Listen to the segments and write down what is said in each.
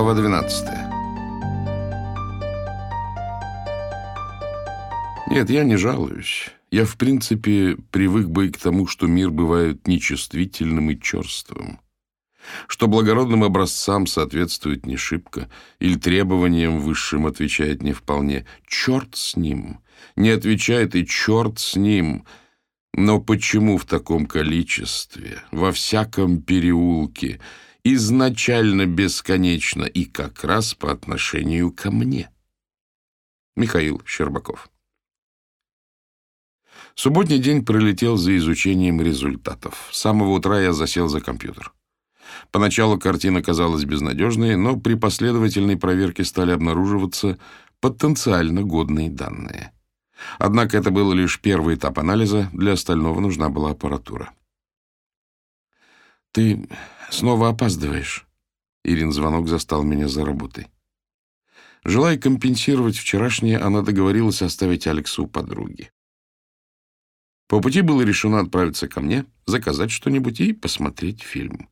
Глава 12. Нет, я не жалуюсь. Я, в принципе, привык бы и к тому, что мир бывает нечувствительным и черствым. Что благородным образцам соответствует не шибко, или требованиям высшим отвечает не вполне. Черт с ним! Не отвечает и черт с ним! Но почему в таком количестве, во всяком переулке, изначально бесконечно и как раз по отношению ко мне? Михаил Щербаков Субботний день пролетел за изучением результатов. С самого утра я засел за компьютер. Поначалу картина казалась безнадежной, но при последовательной проверке стали обнаруживаться потенциально годные данные. Однако это был лишь первый этап анализа, для остального нужна была аппаратура. «Ты снова опаздываешь?» Ирин звонок застал меня за работой. Желая компенсировать вчерашнее, она договорилась оставить Алексу у подруги. По пути было решено отправиться ко мне, заказать что-нибудь и посмотреть фильм.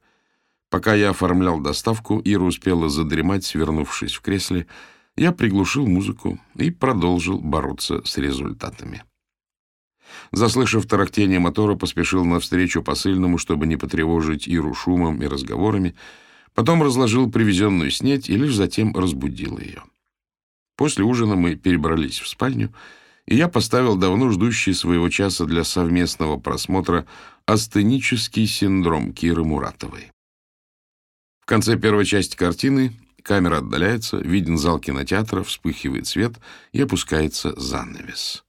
Пока я оформлял доставку, Ира успела задремать, свернувшись в кресле, я приглушил музыку и продолжил бороться с результатами. Заслышав тарахтение мотора, поспешил навстречу посыльному, чтобы не потревожить Иру шумом и разговорами, потом разложил привезенную снеть и лишь затем разбудил ее. После ужина мы перебрались в спальню, и я поставил давно ждущий своего часа для совместного просмотра «Астенический синдром» Киры Муратовой. В конце первой части картины Камера отдаляется, виден зал кинотеатра, вспыхивает свет и опускается занавес.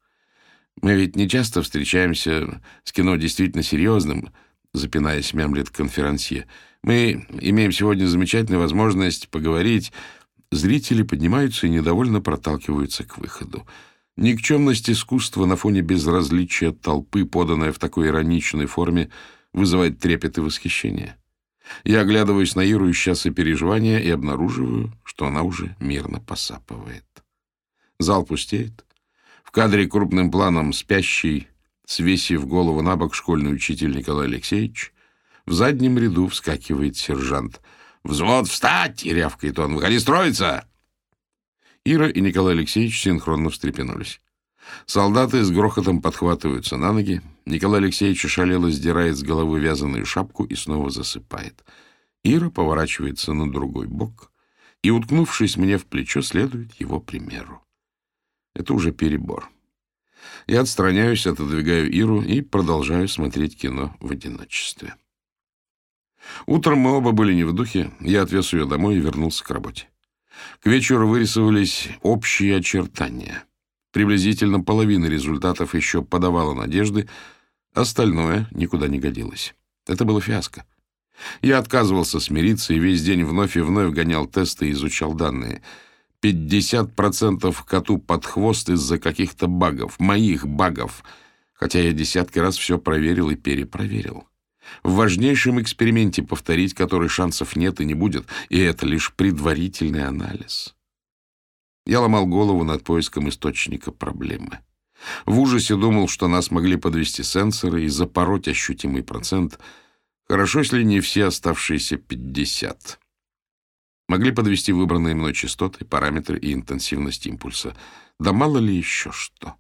Мы ведь не часто встречаемся с кино действительно серьезным, запинаясь, мямлет конферансье. Мы имеем сегодня замечательную возможность поговорить. Зрители поднимаются и недовольно проталкиваются к выходу. Никчемность искусства на фоне безразличия толпы, поданная в такой ироничной форме, вызывает трепет и восхищение. Я оглядываюсь на Иру, ища сопереживания, и обнаруживаю, что она уже мирно посапывает. Зал пустеет. В кадре крупным планом спящий, свесив голову на бок, школьный учитель Николай Алексеевич. В заднем ряду вскакивает сержант. «Взвод встать!» — и рявкает он. «Выходи строиться!» Ира и Николай Алексеевич синхронно встрепенулись. Солдаты с грохотом подхватываются на ноги. Николай Алексеевич шалело сдирает с головы вязаную шапку и снова засыпает. Ира поворачивается на другой бок и, уткнувшись мне в плечо, следует его примеру. Это уже перебор. Я отстраняюсь, отодвигаю Иру и продолжаю смотреть кино в одиночестве. Утром мы оба были не в духе, я отвез ее домой и вернулся к работе. К вечеру вырисовывались общие очертания — Приблизительно половина результатов еще подавала надежды, остальное никуда не годилось. Это было фиаско. Я отказывался смириться и весь день вновь и вновь гонял тесты и изучал данные. 50% коту под хвост из-за каких-то багов, моих багов, хотя я десятки раз все проверил и перепроверил. В важнейшем эксперименте повторить который шансов нет и не будет, и это лишь предварительный анализ. Я ломал голову над поиском источника проблемы. В ужасе думал, что нас могли подвести сенсоры и запороть ощутимый процент. Хорошо, если не все оставшиеся 50. Могли подвести выбранные мной частоты, параметры и интенсивность импульса. Да мало ли еще что.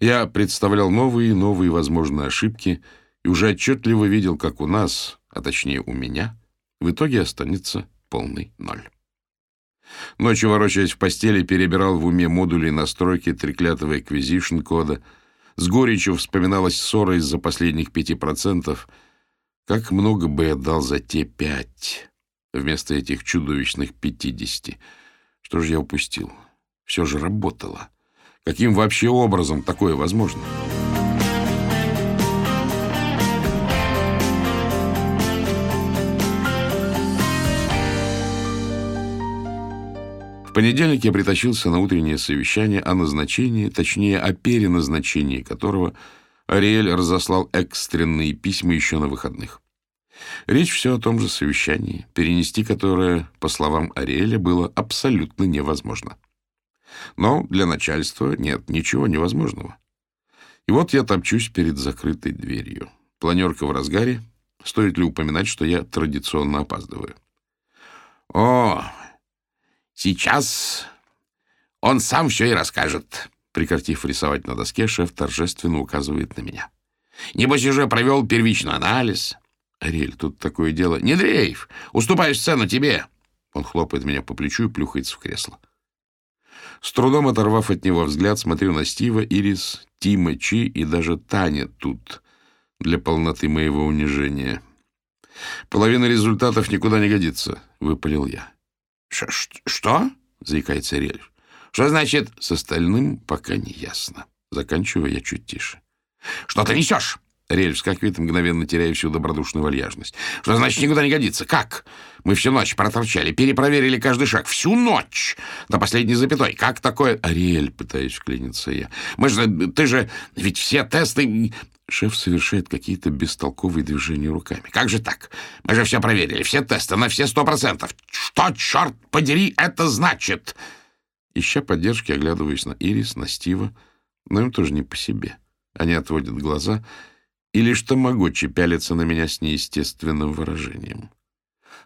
Я представлял новые и новые возможные ошибки и уже отчетливо видел, как у нас, а точнее у меня, в итоге останется полный ноль. Ночью, ворочаясь в постели, перебирал в уме модули настройки треклятого acquisition кода. С горечью вспоминалась ссора из-за последних пяти процентов. Как много бы я дал за те пять вместо этих чудовищных пятидесяти? Что же я упустил? Все же работало. Каким вообще образом такое возможно? — понедельник я притащился на утреннее совещание о назначении, точнее, о переназначении которого Ариэль разослал экстренные письма еще на выходных. Речь все о том же совещании, перенести которое, по словам Ариэля, было абсолютно невозможно. Но для начальства нет ничего невозможного. И вот я топчусь перед закрытой дверью. Планерка в разгаре. Стоит ли упоминать, что я традиционно опаздываю? О, сейчас он сам все и расскажет. Прекратив рисовать на доске, шеф торжественно указывает на меня. Небось, уже провел первичный анализ. Ариэль, тут такое дело. Не дрейф, уступаешь сцену тебе. Он хлопает меня по плечу и плюхается в кресло. С трудом оторвав от него взгляд, смотрю на Стива, Ирис, Тима, Чи и даже Таня тут для полноты моего унижения. Половина результатов никуда не годится, — выпалил я. — Что? — заикается Ариэль. Что значит «с остальным пока не ясно»? Заканчиваю я чуть тише. «Что ты несешь?» Рель вскакивает, мгновенно теряя всю добродушную вальяжность. «Что значит никуда не годится? Как? Мы всю ночь проторчали, перепроверили каждый шаг. Всю ночь! До последней запятой. Как такое...» «Ариэль», пытаюсь вклиниться я. «Мы же... Ты же... Ведь все тесты...» Шеф совершает какие-то бестолковые движения руками. «Как же так? Мы же все проверили, все тесты на все сто процентов. Что, черт подери, это значит?» Ища поддержки, оглядываясь на Ирис, на Стива, но им тоже не по себе. Они отводят глаза, и лишь тамагочи пялятся на меня с неестественным выражением.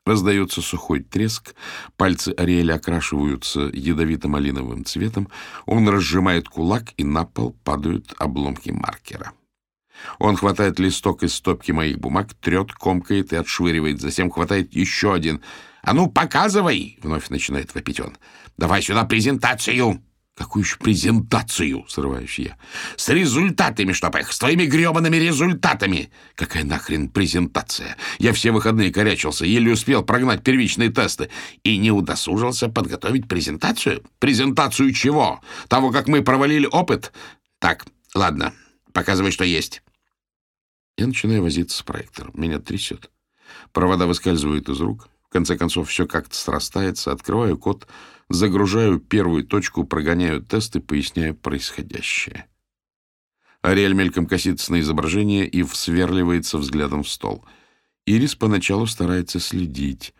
Раздается сухой треск, пальцы Ариэля окрашиваются ядовито-малиновым цветом, он разжимает кулак, и на пол падают обломки маркера. Он хватает листок из стопки моих бумаг, трет, комкает и отшвыривает, затем хватает еще один. «А ну, показывай!» — вновь начинает вопить он. Давай сюда презентацию!» «Какую еще презентацию?» — срываюсь я. «С результатами, чтоб их, с твоими гребаными результатами!» «Какая нахрен презентация? Я все выходные корячился, еле успел прогнать первичные тесты и не удосужился подготовить презентацию. Презентацию чего? Того, как мы провалили опыт? Так, ладно, показывай, что есть». Я начинаю возиться с проектором. Меня трясет. Провода выскальзывают из рук. В конце концов, все как-то срастается. Открываю код — Загружаю первую точку, прогоняю тесты, поясняю происходящее. Ариэль мельком косится на изображение и всверливается взглядом в стол. Ирис поначалу старается следить.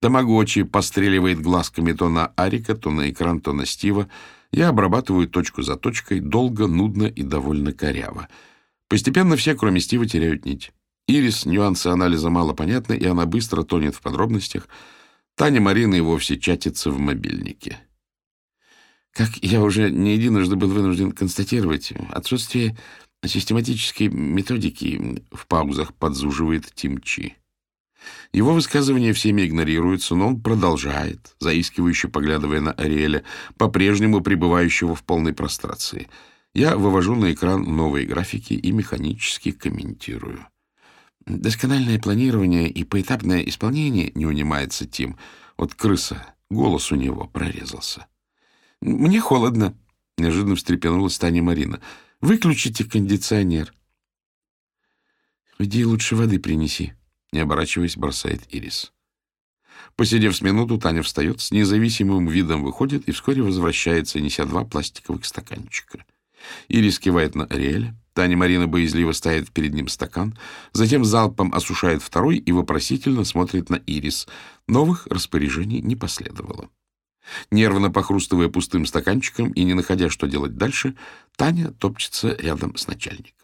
Тамагочи постреливает глазками то на Арика, то на экран, то на Стива. Я обрабатываю точку за точкой, долго, нудно и довольно коряво. Постепенно все, кроме Стива, теряют нить. Ирис, нюансы анализа мало понятны, и она быстро тонет в подробностях — Таня Марина и вовсе чатится в мобильнике. Как я уже не единожды был вынужден констатировать, отсутствие систематической методики в паузах подзуживает Тимчи. Его высказывания всеми игнорируются, но он продолжает, заискивающе поглядывая на Ариэля, по-прежнему пребывающего в полной прострации. Я вывожу на экран новые графики и механически комментирую. Доскональное планирование и поэтапное исполнение не унимается Тим. Вот крыса, голос у него прорезался. «Мне холодно», — неожиданно встрепенулась Таня Марина. «Выключите кондиционер». «Иди лучше воды принеси», — не оборачиваясь, бросает Ирис. Посидев с минуту, Таня встает, с независимым видом выходит и вскоре возвращается, неся два пластиковых стаканчика. Ирис кивает на Ариэля. Таня Марина боязливо ставит перед ним стакан, затем залпом осушает второй и вопросительно смотрит на Ирис. Новых распоряжений не последовало. Нервно похрустывая пустым стаканчиком и не находя, что делать дальше, Таня топчется рядом с начальником.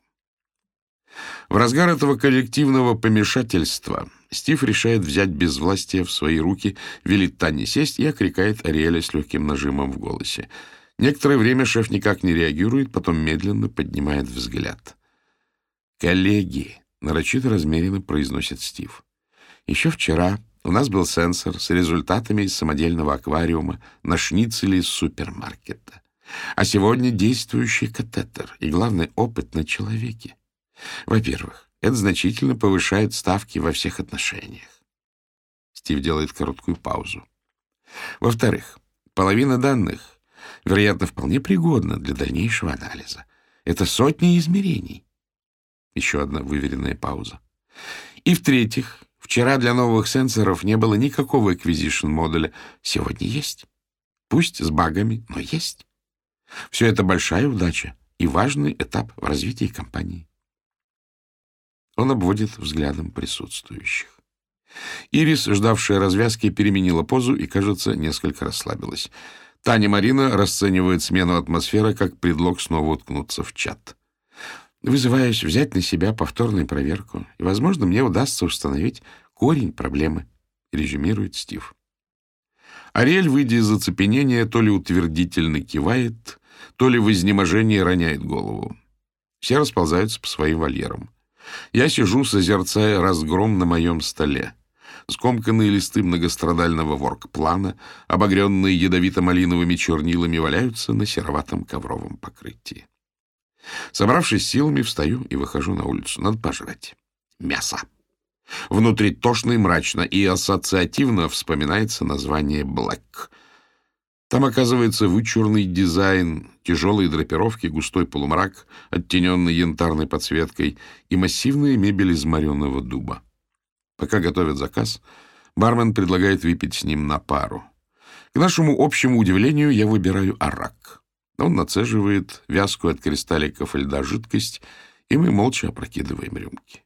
В разгар этого коллективного помешательства Стив решает взять безвластие в свои руки, велит Тане сесть и окрикает Ариэля с легким нажимом в голосе — Некоторое время шеф никак не реагирует, потом медленно поднимает взгляд. «Коллеги», — нарочито размеренно произносит Стив, — «еще вчера у нас был сенсор с результатами из самодельного аквариума на шницеле из супермаркета. А сегодня действующий катетер и, главный опыт на человеке. Во-первых, это значительно повышает ставки во всех отношениях. Стив делает короткую паузу. Во-вторых, половина данных вероятно, вполне пригодна для дальнейшего анализа. Это сотни измерений. Еще одна выверенная пауза. И в-третьих, вчера для новых сенсоров не было никакого acquisition модуля. Сегодня есть. Пусть с багами, но есть. Все это большая удача и важный этап в развитии компании. Он обводит взглядом присутствующих. Ирис, ждавшая развязки, переменила позу и, кажется, несколько расслабилась. Таня Марина расценивает смену атмосферы как предлог снова уткнуться в чат. Вызываюсь взять на себя повторную проверку, и, возможно, мне удастся установить корень проблемы, резюмирует Стив. Ариэль, выйдя из оцепенения, то ли утвердительно кивает, то ли в изнеможении роняет голову. Все расползаются по своим вольерам. Я сижу, созерцая разгром на моем столе. Скомканные листы многострадального ворк-плана, обогренные ядовито-малиновыми чернилами, валяются на сероватом ковровом покрытии. Собравшись силами, встаю и выхожу на улицу. Надо пожрать. Мясо. Внутри тошно и мрачно, и ассоциативно вспоминается название «Блэк». Там оказывается вычурный дизайн, тяжелые драпировки, густой полумрак, оттененный янтарной подсветкой и массивная мебель из мореного дуба. Пока готовят заказ, бармен предлагает выпить с ним на пару. К нашему общему удивлению я выбираю арак. Он нацеживает вязкую от кристалликов льда жидкость, и мы молча опрокидываем рюмки.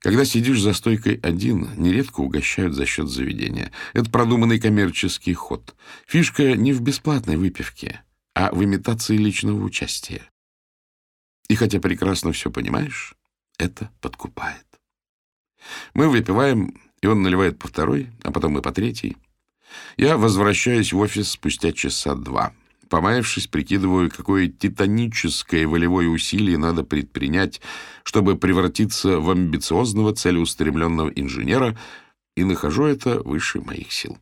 Когда сидишь за стойкой один, нередко угощают за счет заведения. Это продуманный коммерческий ход. Фишка не в бесплатной выпивке, а в имитации личного участия. И хотя прекрасно все понимаешь, это подкупает. Мы выпиваем, и он наливает по второй, а потом и по третьей. Я возвращаюсь в офис спустя часа два. Помаявшись, прикидываю, какое титаническое волевое усилие надо предпринять, чтобы превратиться в амбициозного, целеустремленного инженера, и нахожу это выше моих сил.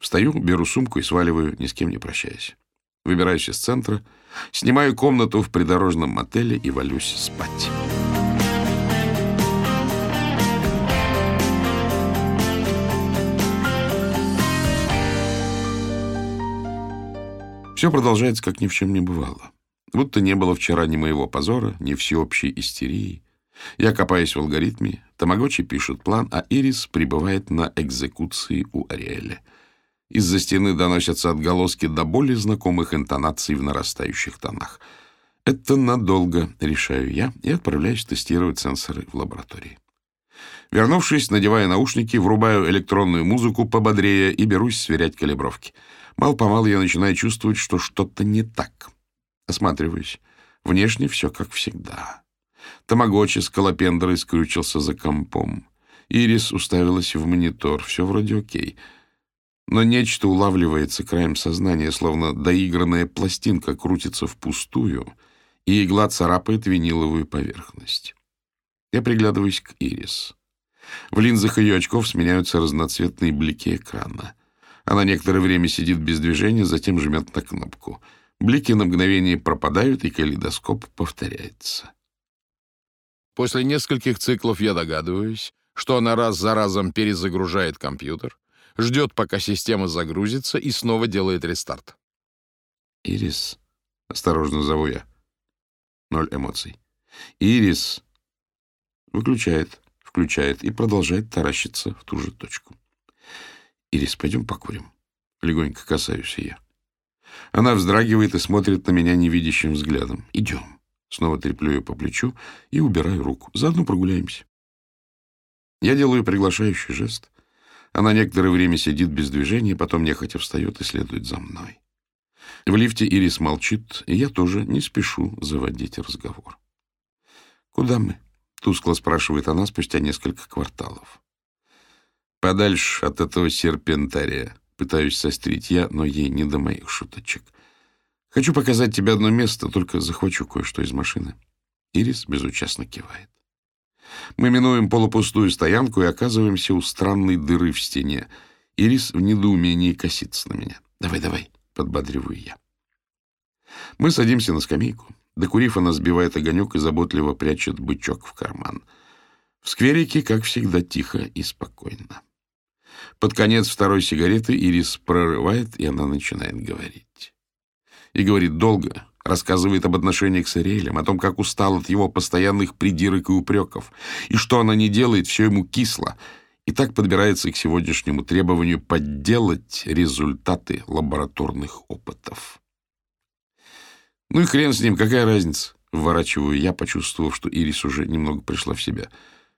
Встаю, беру сумку и сваливаю, ни с кем не прощаясь. Выбираюсь из центра, снимаю комнату в придорожном мотеле и валюсь спать. Все продолжается, как ни в чем не бывало. Будто не было вчера ни моего позора, ни всеобщей истерии. Я копаюсь в алгоритме, Тамагочи пишут план, а Ирис прибывает на экзекуции у Ариэля. Из-за стены доносятся отголоски до более знакомых интонаций в нарастающих тонах. Это надолго, решаю я, и отправляюсь тестировать сенсоры в лаборатории. Вернувшись, надевая наушники, врубаю электронную музыку пободрее и берусь сверять калибровки — Мало-помалу я начинаю чувствовать, что что-то не так. Осматриваюсь. Внешне все как всегда. Тамагочи с колопендрой скрючился за компом. Ирис уставилась в монитор. Все вроде окей. Но нечто улавливается краем сознания, словно доигранная пластинка крутится впустую, и игла царапает виниловую поверхность. Я приглядываюсь к Ирис. В линзах ее очков сменяются разноцветные блики экрана. Она некоторое время сидит без движения, затем жмет на кнопку. Блики на мгновение пропадают, и калейдоскоп повторяется. После нескольких циклов я догадываюсь, что она раз за разом перезагружает компьютер, ждет, пока система загрузится, и снова делает рестарт. «Ирис», — осторожно зову я. Ноль эмоций. «Ирис», выключает, включает и продолжает таращиться в ту же точку. «Ирис, пойдем покурим». Легонько касаюсь я. Она вздрагивает и смотрит на меня невидящим взглядом. «Идем». Снова треплю ее по плечу и убираю руку. Заодно прогуляемся. Я делаю приглашающий жест. Она некоторое время сидит без движения, потом нехотя встает и следует за мной. В лифте Ирис молчит, и я тоже не спешу заводить разговор. «Куда мы?» — тускло спрашивает она спустя несколько кварталов. Подальше от этого серпентария. Пытаюсь сострить я, но ей не до моих шуточек. Хочу показать тебе одно место, только захвачу кое-что из машины. Ирис безучастно кивает. Мы минуем полупустую стоянку и оказываемся у странной дыры в стене. Ирис в недоумении косится на меня. «Давай, давай», — подбадриваю я. Мы садимся на скамейку. Докурив, она сбивает огонек и заботливо прячет бычок в карман. В скверике, как всегда, тихо и спокойно. Под конец второй сигареты Ирис прорывает, и она начинает говорить. И говорит долго, рассказывает об отношениях с Ариэлем, о том, как устал от его постоянных придирок и упреков, и что она не делает, все ему кисло, и так подбирается к сегодняшнему требованию подделать результаты лабораторных опытов. Ну и хрен с ним, какая разница? Вворачиваю я, почувствовав, что Ирис уже немного пришла в себя.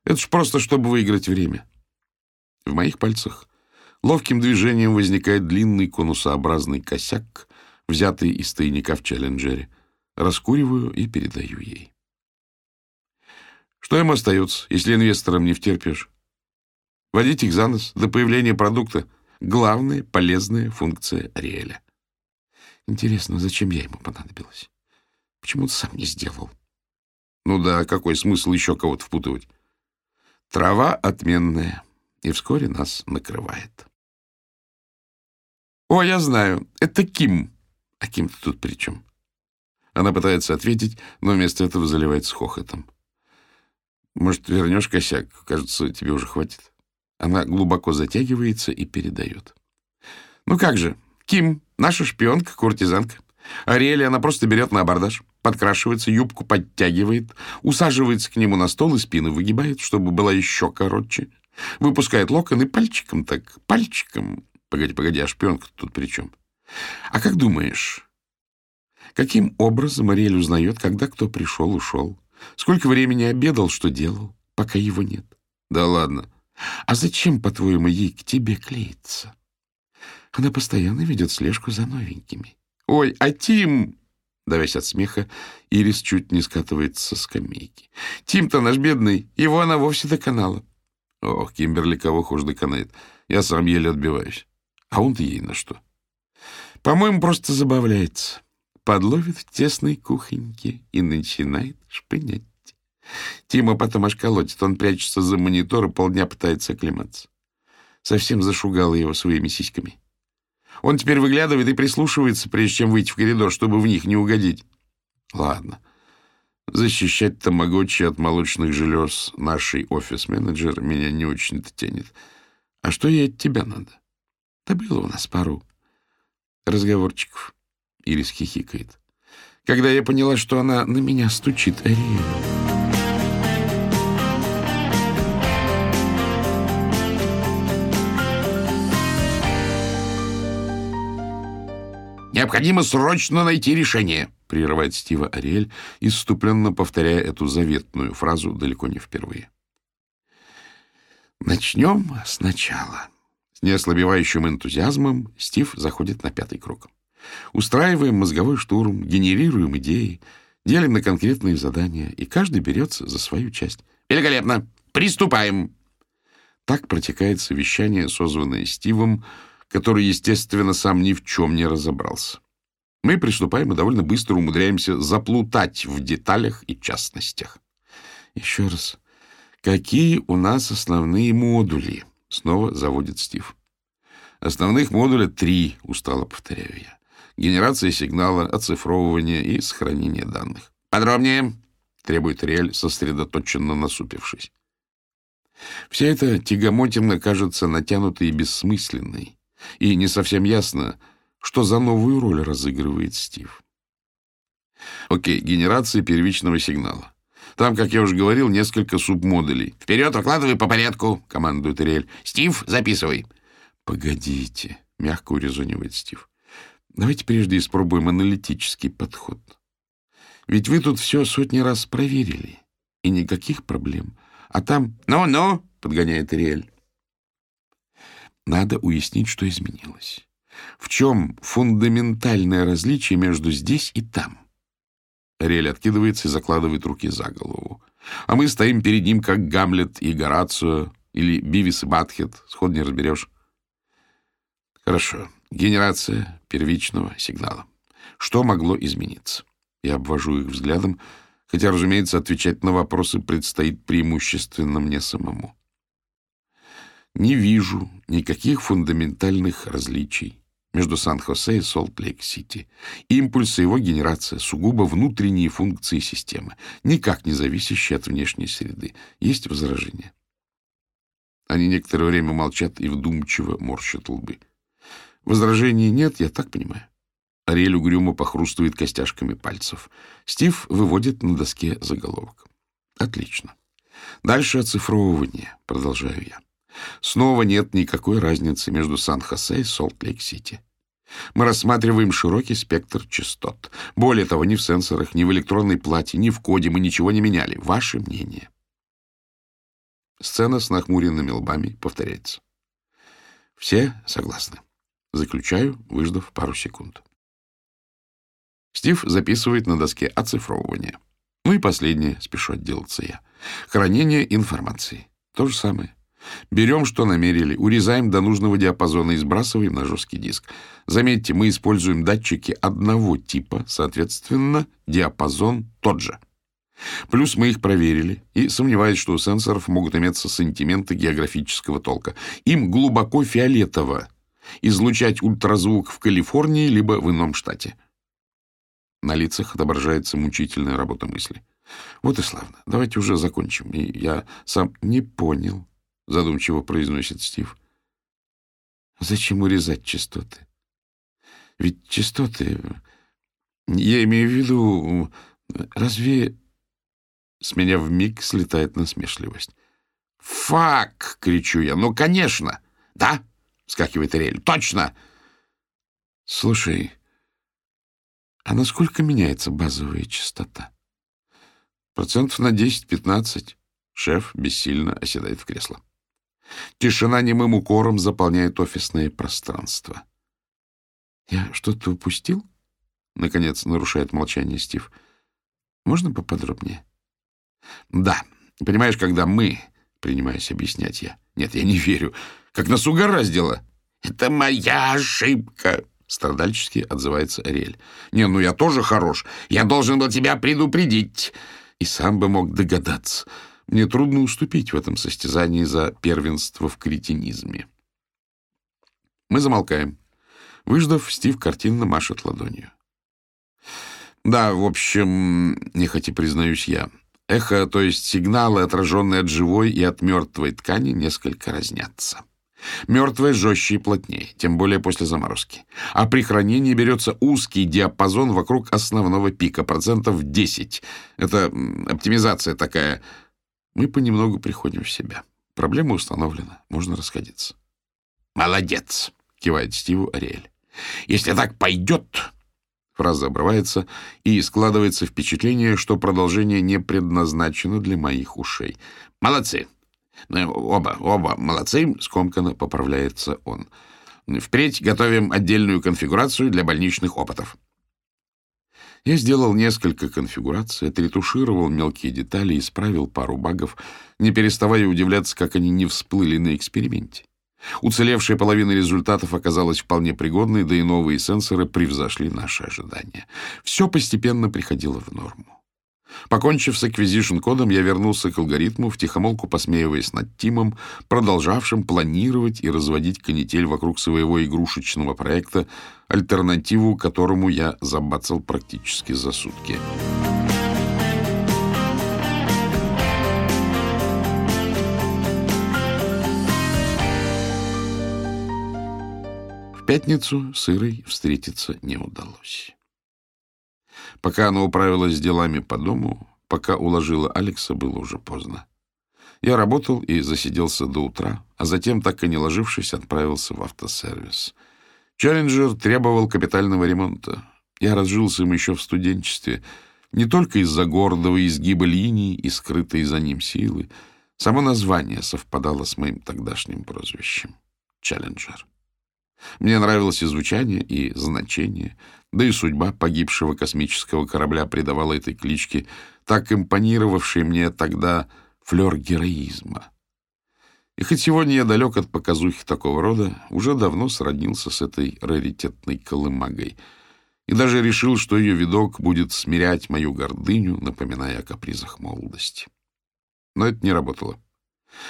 Это ж просто, чтобы выиграть время. В моих пальцах ловким движением возникает длинный конусообразный косяк, взятый из тайника в Челленджере. Раскуриваю и передаю ей. Что им остается, если инвесторам не втерпишь? Водить их за нос до появления продукта, Главная полезная функция Ариэля. Интересно, зачем я ему понадобилась? Почему ты сам не сделал? Ну да, какой смысл еще кого-то впутывать? Трава отменная, и вскоре нас накрывает. О, я знаю, это Ким. А Ким-то тут при чем? Она пытается ответить, но вместо этого заливается хохотом. Может, вернешь косяк? Кажется, тебе уже хватит. Она глубоко затягивается и передает. Ну как же, Ким, наша шпионка, куртизанка. Ариэли она просто берет на абордаж, подкрашивается, юбку подтягивает, усаживается к нему на стол и спину выгибает, чтобы была еще короче. Выпускает локоны пальчиком так, пальчиком. Погоди, погоди, а шпионка тут при чем? А как думаешь, каким образом Ариэль узнает, когда кто пришел, ушел? Сколько времени обедал, что делал, пока его нет? Да ладно. А зачем, по-твоему, ей к тебе клеиться? Она постоянно ведет слежку за новенькими. Ой, а Тим... Давясь от смеха, Ирис чуть не скатывается со скамейки. Тим-то наш бедный, его она вовсе доконала. Ох, Кимберли кого хуже доконает. Я сам еле отбиваюсь. А он-то ей на что? По-моему, просто забавляется. Подловит в тесной кухоньке и начинает шпынять. Тима потом аж колотит. Он прячется за монитор и полдня пытается оклематься. Совсем зашугала его своими сиськами. Он теперь выглядывает и прислушивается, прежде чем выйти в коридор, чтобы в них не угодить. Ладно. Защищать тамагочи от молочных желез нашей офис-менеджер меня не очень-то тянет. А что ей от тебя надо? Да было у нас пару разговорчиков. Ирис хихикает. Когда я поняла, что она на меня стучит, Ариэль... «Необходимо срочно найти решение», — прерывает Стива Ариэль, исступленно повторяя эту заветную фразу далеко не впервые. «Начнем сначала». С неослабевающим энтузиазмом Стив заходит на пятый круг. Устраиваем мозговой штурм, генерируем идеи, делим на конкретные задания, и каждый берется за свою часть. «Великолепно! Приступаем!» Так протекает совещание, созванное Стивом, который, естественно, сам ни в чем не разобрался. Мы приступаем и довольно быстро умудряемся заплутать в деталях и частностях. Еще раз. Какие у нас основные модули? Снова заводит Стив. Основных модуля три, устало повторяю я. Генерация сигнала, оцифровывание и сохранение данных. Подробнее, требует Риэль, сосредоточенно насупившись. Вся эта тягомотина кажется натянутой и бессмысленной и не совсем ясно, что за новую роль разыгрывает Стив. Окей, генерация первичного сигнала. Там, как я уже говорил, несколько субмодулей. «Вперед, выкладывай по порядку!» — командует Ириэль. «Стив, записывай!» «Погодите!» — мягко урезонивает Стив. «Давайте прежде испробуем аналитический подход. Ведь вы тут все сотни раз проверили, и никаких проблем. А там...» «Ну-ну!» — подгоняет Ириэль. Надо уяснить, что изменилось. В чем фундаментальное различие между здесь и там? Ариэль откидывается и закладывает руки за голову. А мы стоим перед ним, как Гамлет и Горацио, или Бивис и Батхет, сход не разберешь. Хорошо. Генерация первичного сигнала. Что могло измениться? Я обвожу их взглядом, хотя, разумеется, отвечать на вопросы предстоит преимущественно мне самому. Не вижу никаких фундаментальных различий между Сан-Хосе и Солт-Лейк-Сити. Импульс и его генерация — сугубо внутренние функции системы, никак не зависящие от внешней среды. Есть возражения? Они некоторое время молчат и вдумчиво морщат лбы. Возражений нет, я так понимаю. Ариэль угрюмо похрустывает костяшками пальцев. Стив выводит на доске заголовок. Отлично. Дальше оцифровывание, продолжаю я. Снова нет никакой разницы между Сан-Хосе и Солт-Лейк-Сити. Мы рассматриваем широкий спектр частот. Более того, ни в сенсорах, ни в электронной плате, ни в коде мы ничего не меняли. Ваше мнение? Сцена с нахмуренными лбами повторяется. Все согласны. Заключаю, выждав пару секунд. Стив записывает на доске оцифровывание. Ну и последнее, спешу отделаться я. Хранение информации. То же самое. Берем, что намерили, урезаем до нужного диапазона и сбрасываем на жесткий диск. Заметьте, мы используем датчики одного типа, соответственно, диапазон тот же. Плюс мы их проверили и сомневаюсь, что у сенсоров могут иметься сантименты географического толка. Им глубоко фиолетово излучать ультразвук в Калифорнии либо в ином штате. На лицах отображается мучительная работа мысли. Вот и славно. Давайте уже закончим. И я сам не понял, задумчиво произносит Стив. Зачем урезать частоты? Ведь частоты... Я имею в виду... Разве... С меня вмиг слетает насмешливость. «Фак!» — кричу я. «Ну, конечно!» «Да?» — скакивает Ариэль. «Точно!» «Слушай, а насколько меняется базовая частота?» «Процентов на 10-15». Шеф бессильно оседает в кресло. Тишина немым укором заполняет офисное пространство. «Я что-то упустил?» Наконец нарушает молчание Стив. «Можно поподробнее?» «Да. Понимаешь, когда мы...» Принимаюсь объяснять я. «Нет, я не верю. Как нас угораздило!» «Это моя ошибка!» Страдальчески отзывается Ариэль. «Не, ну я тоже хорош. Я должен был тебя предупредить!» И сам бы мог догадаться. Мне трудно уступить в этом состязании за первенство в кретинизме. Мы замолкаем. Выждав, Стив картинно машет ладонью. Да, в общем, нехотя признаюсь я, эхо, то есть сигналы, отраженные от живой и от мертвой ткани, несколько разнятся. Мертвая жестче и плотнее, тем более после заморозки. А при хранении берется узкий диапазон вокруг основного пика, процентов 10. Это оптимизация такая. Мы понемногу приходим в себя. Проблема установлена, можно расходиться. «Молодец!» — кивает Стиву Ариэль. «Если так пойдет...» Фраза обрывается, и складывается впечатление, что продолжение не предназначено для моих ушей. «Молодцы! Ну, оба, оба молодцы!» — скомканно поправляется он. «Впредь готовим отдельную конфигурацию для больничных опытов». Я сделал несколько конфигураций, отретушировал мелкие детали исправил пару багов, не переставая удивляться, как они не всплыли на эксперименте. Уцелевшая половина результатов оказалась вполне пригодной, да и новые сенсоры превзошли наши ожидания. Все постепенно приходило в норму. Покончив с acquisition-кодом, я вернулся к алгоритму, втихомолку посмеиваясь над Тимом, продолжавшим планировать и разводить канитель вокруг своего игрушечного проекта, альтернативу которому я забацал практически за сутки. В пятницу с Ирой встретиться не удалось. Пока она управилась с делами по дому, пока уложила Алекса, было уже поздно. Я работал и засиделся до утра, а затем, так и не ложившись, отправился в автосервис. Челленджер требовал капитального ремонта. Я разжился им еще в студенчестве, не только из-за гордого изгиба линий и скрытой за ним силы. Само название совпадало с моим тогдашним прозвищем — Челленджер. Мне нравилось и звучание, и значение, да и судьба погибшего космического корабля придавала этой кличке так импонировавший мне тогда флер героизма. И хоть сегодня я далек от показухи такого рода, уже давно сроднился с этой раритетной колымагой и даже решил, что ее видок будет смирять мою гордыню, напоминая о капризах молодости. Но это не работало.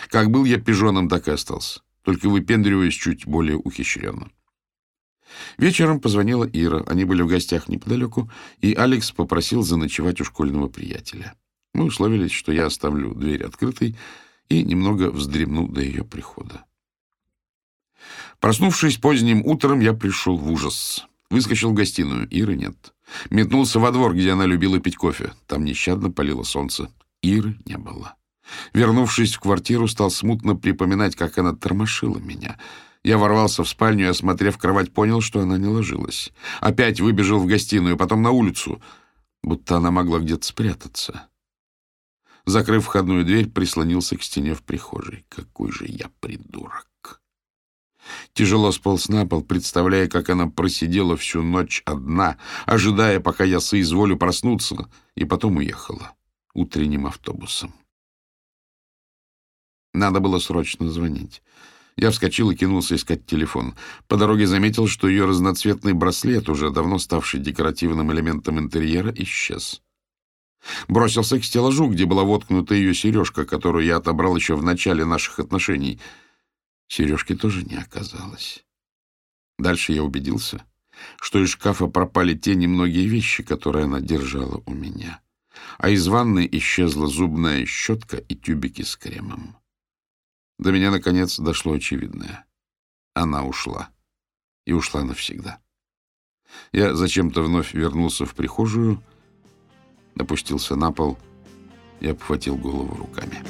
Как был я пижоном, так и остался только выпендриваясь чуть более ухищренно. Вечером позвонила Ира. Они были в гостях неподалеку, и Алекс попросил заночевать у школьного приятеля. Мы условились, что я оставлю дверь открытой и немного вздремну до ее прихода. Проснувшись поздним утром, я пришел в ужас. Выскочил в гостиную. Иры нет. Метнулся во двор, где она любила пить кофе. Там нещадно палило солнце. Иры не было. Вернувшись в квартиру, стал смутно припоминать, как она тормошила меня. Я ворвался в спальню и, осмотрев кровать, понял, что она не ложилась. Опять выбежал в гостиную, потом на улицу, будто она могла где-то спрятаться. Закрыв входную дверь, прислонился к стене в прихожей. Какой же я придурок! Тяжело сполз на пол, представляя, как она просидела всю ночь одна, ожидая, пока я соизволю проснуться, и потом уехала утренним автобусом. Надо было срочно звонить. Я вскочил и кинулся искать телефон. По дороге заметил, что ее разноцветный браслет, уже давно ставший декоративным элементом интерьера, исчез. Бросился к стеллажу, где была воткнута ее сережка, которую я отобрал еще в начале наших отношений. Сережки тоже не оказалось. Дальше я убедился, что из шкафа пропали те немногие вещи, которые она держала у меня. А из ванны исчезла зубная щетка и тюбики с кремом. До меня, наконец, дошло очевидное. Она ушла. И ушла навсегда. Я зачем-то вновь вернулся в прихожую, опустился на пол и обхватил голову руками.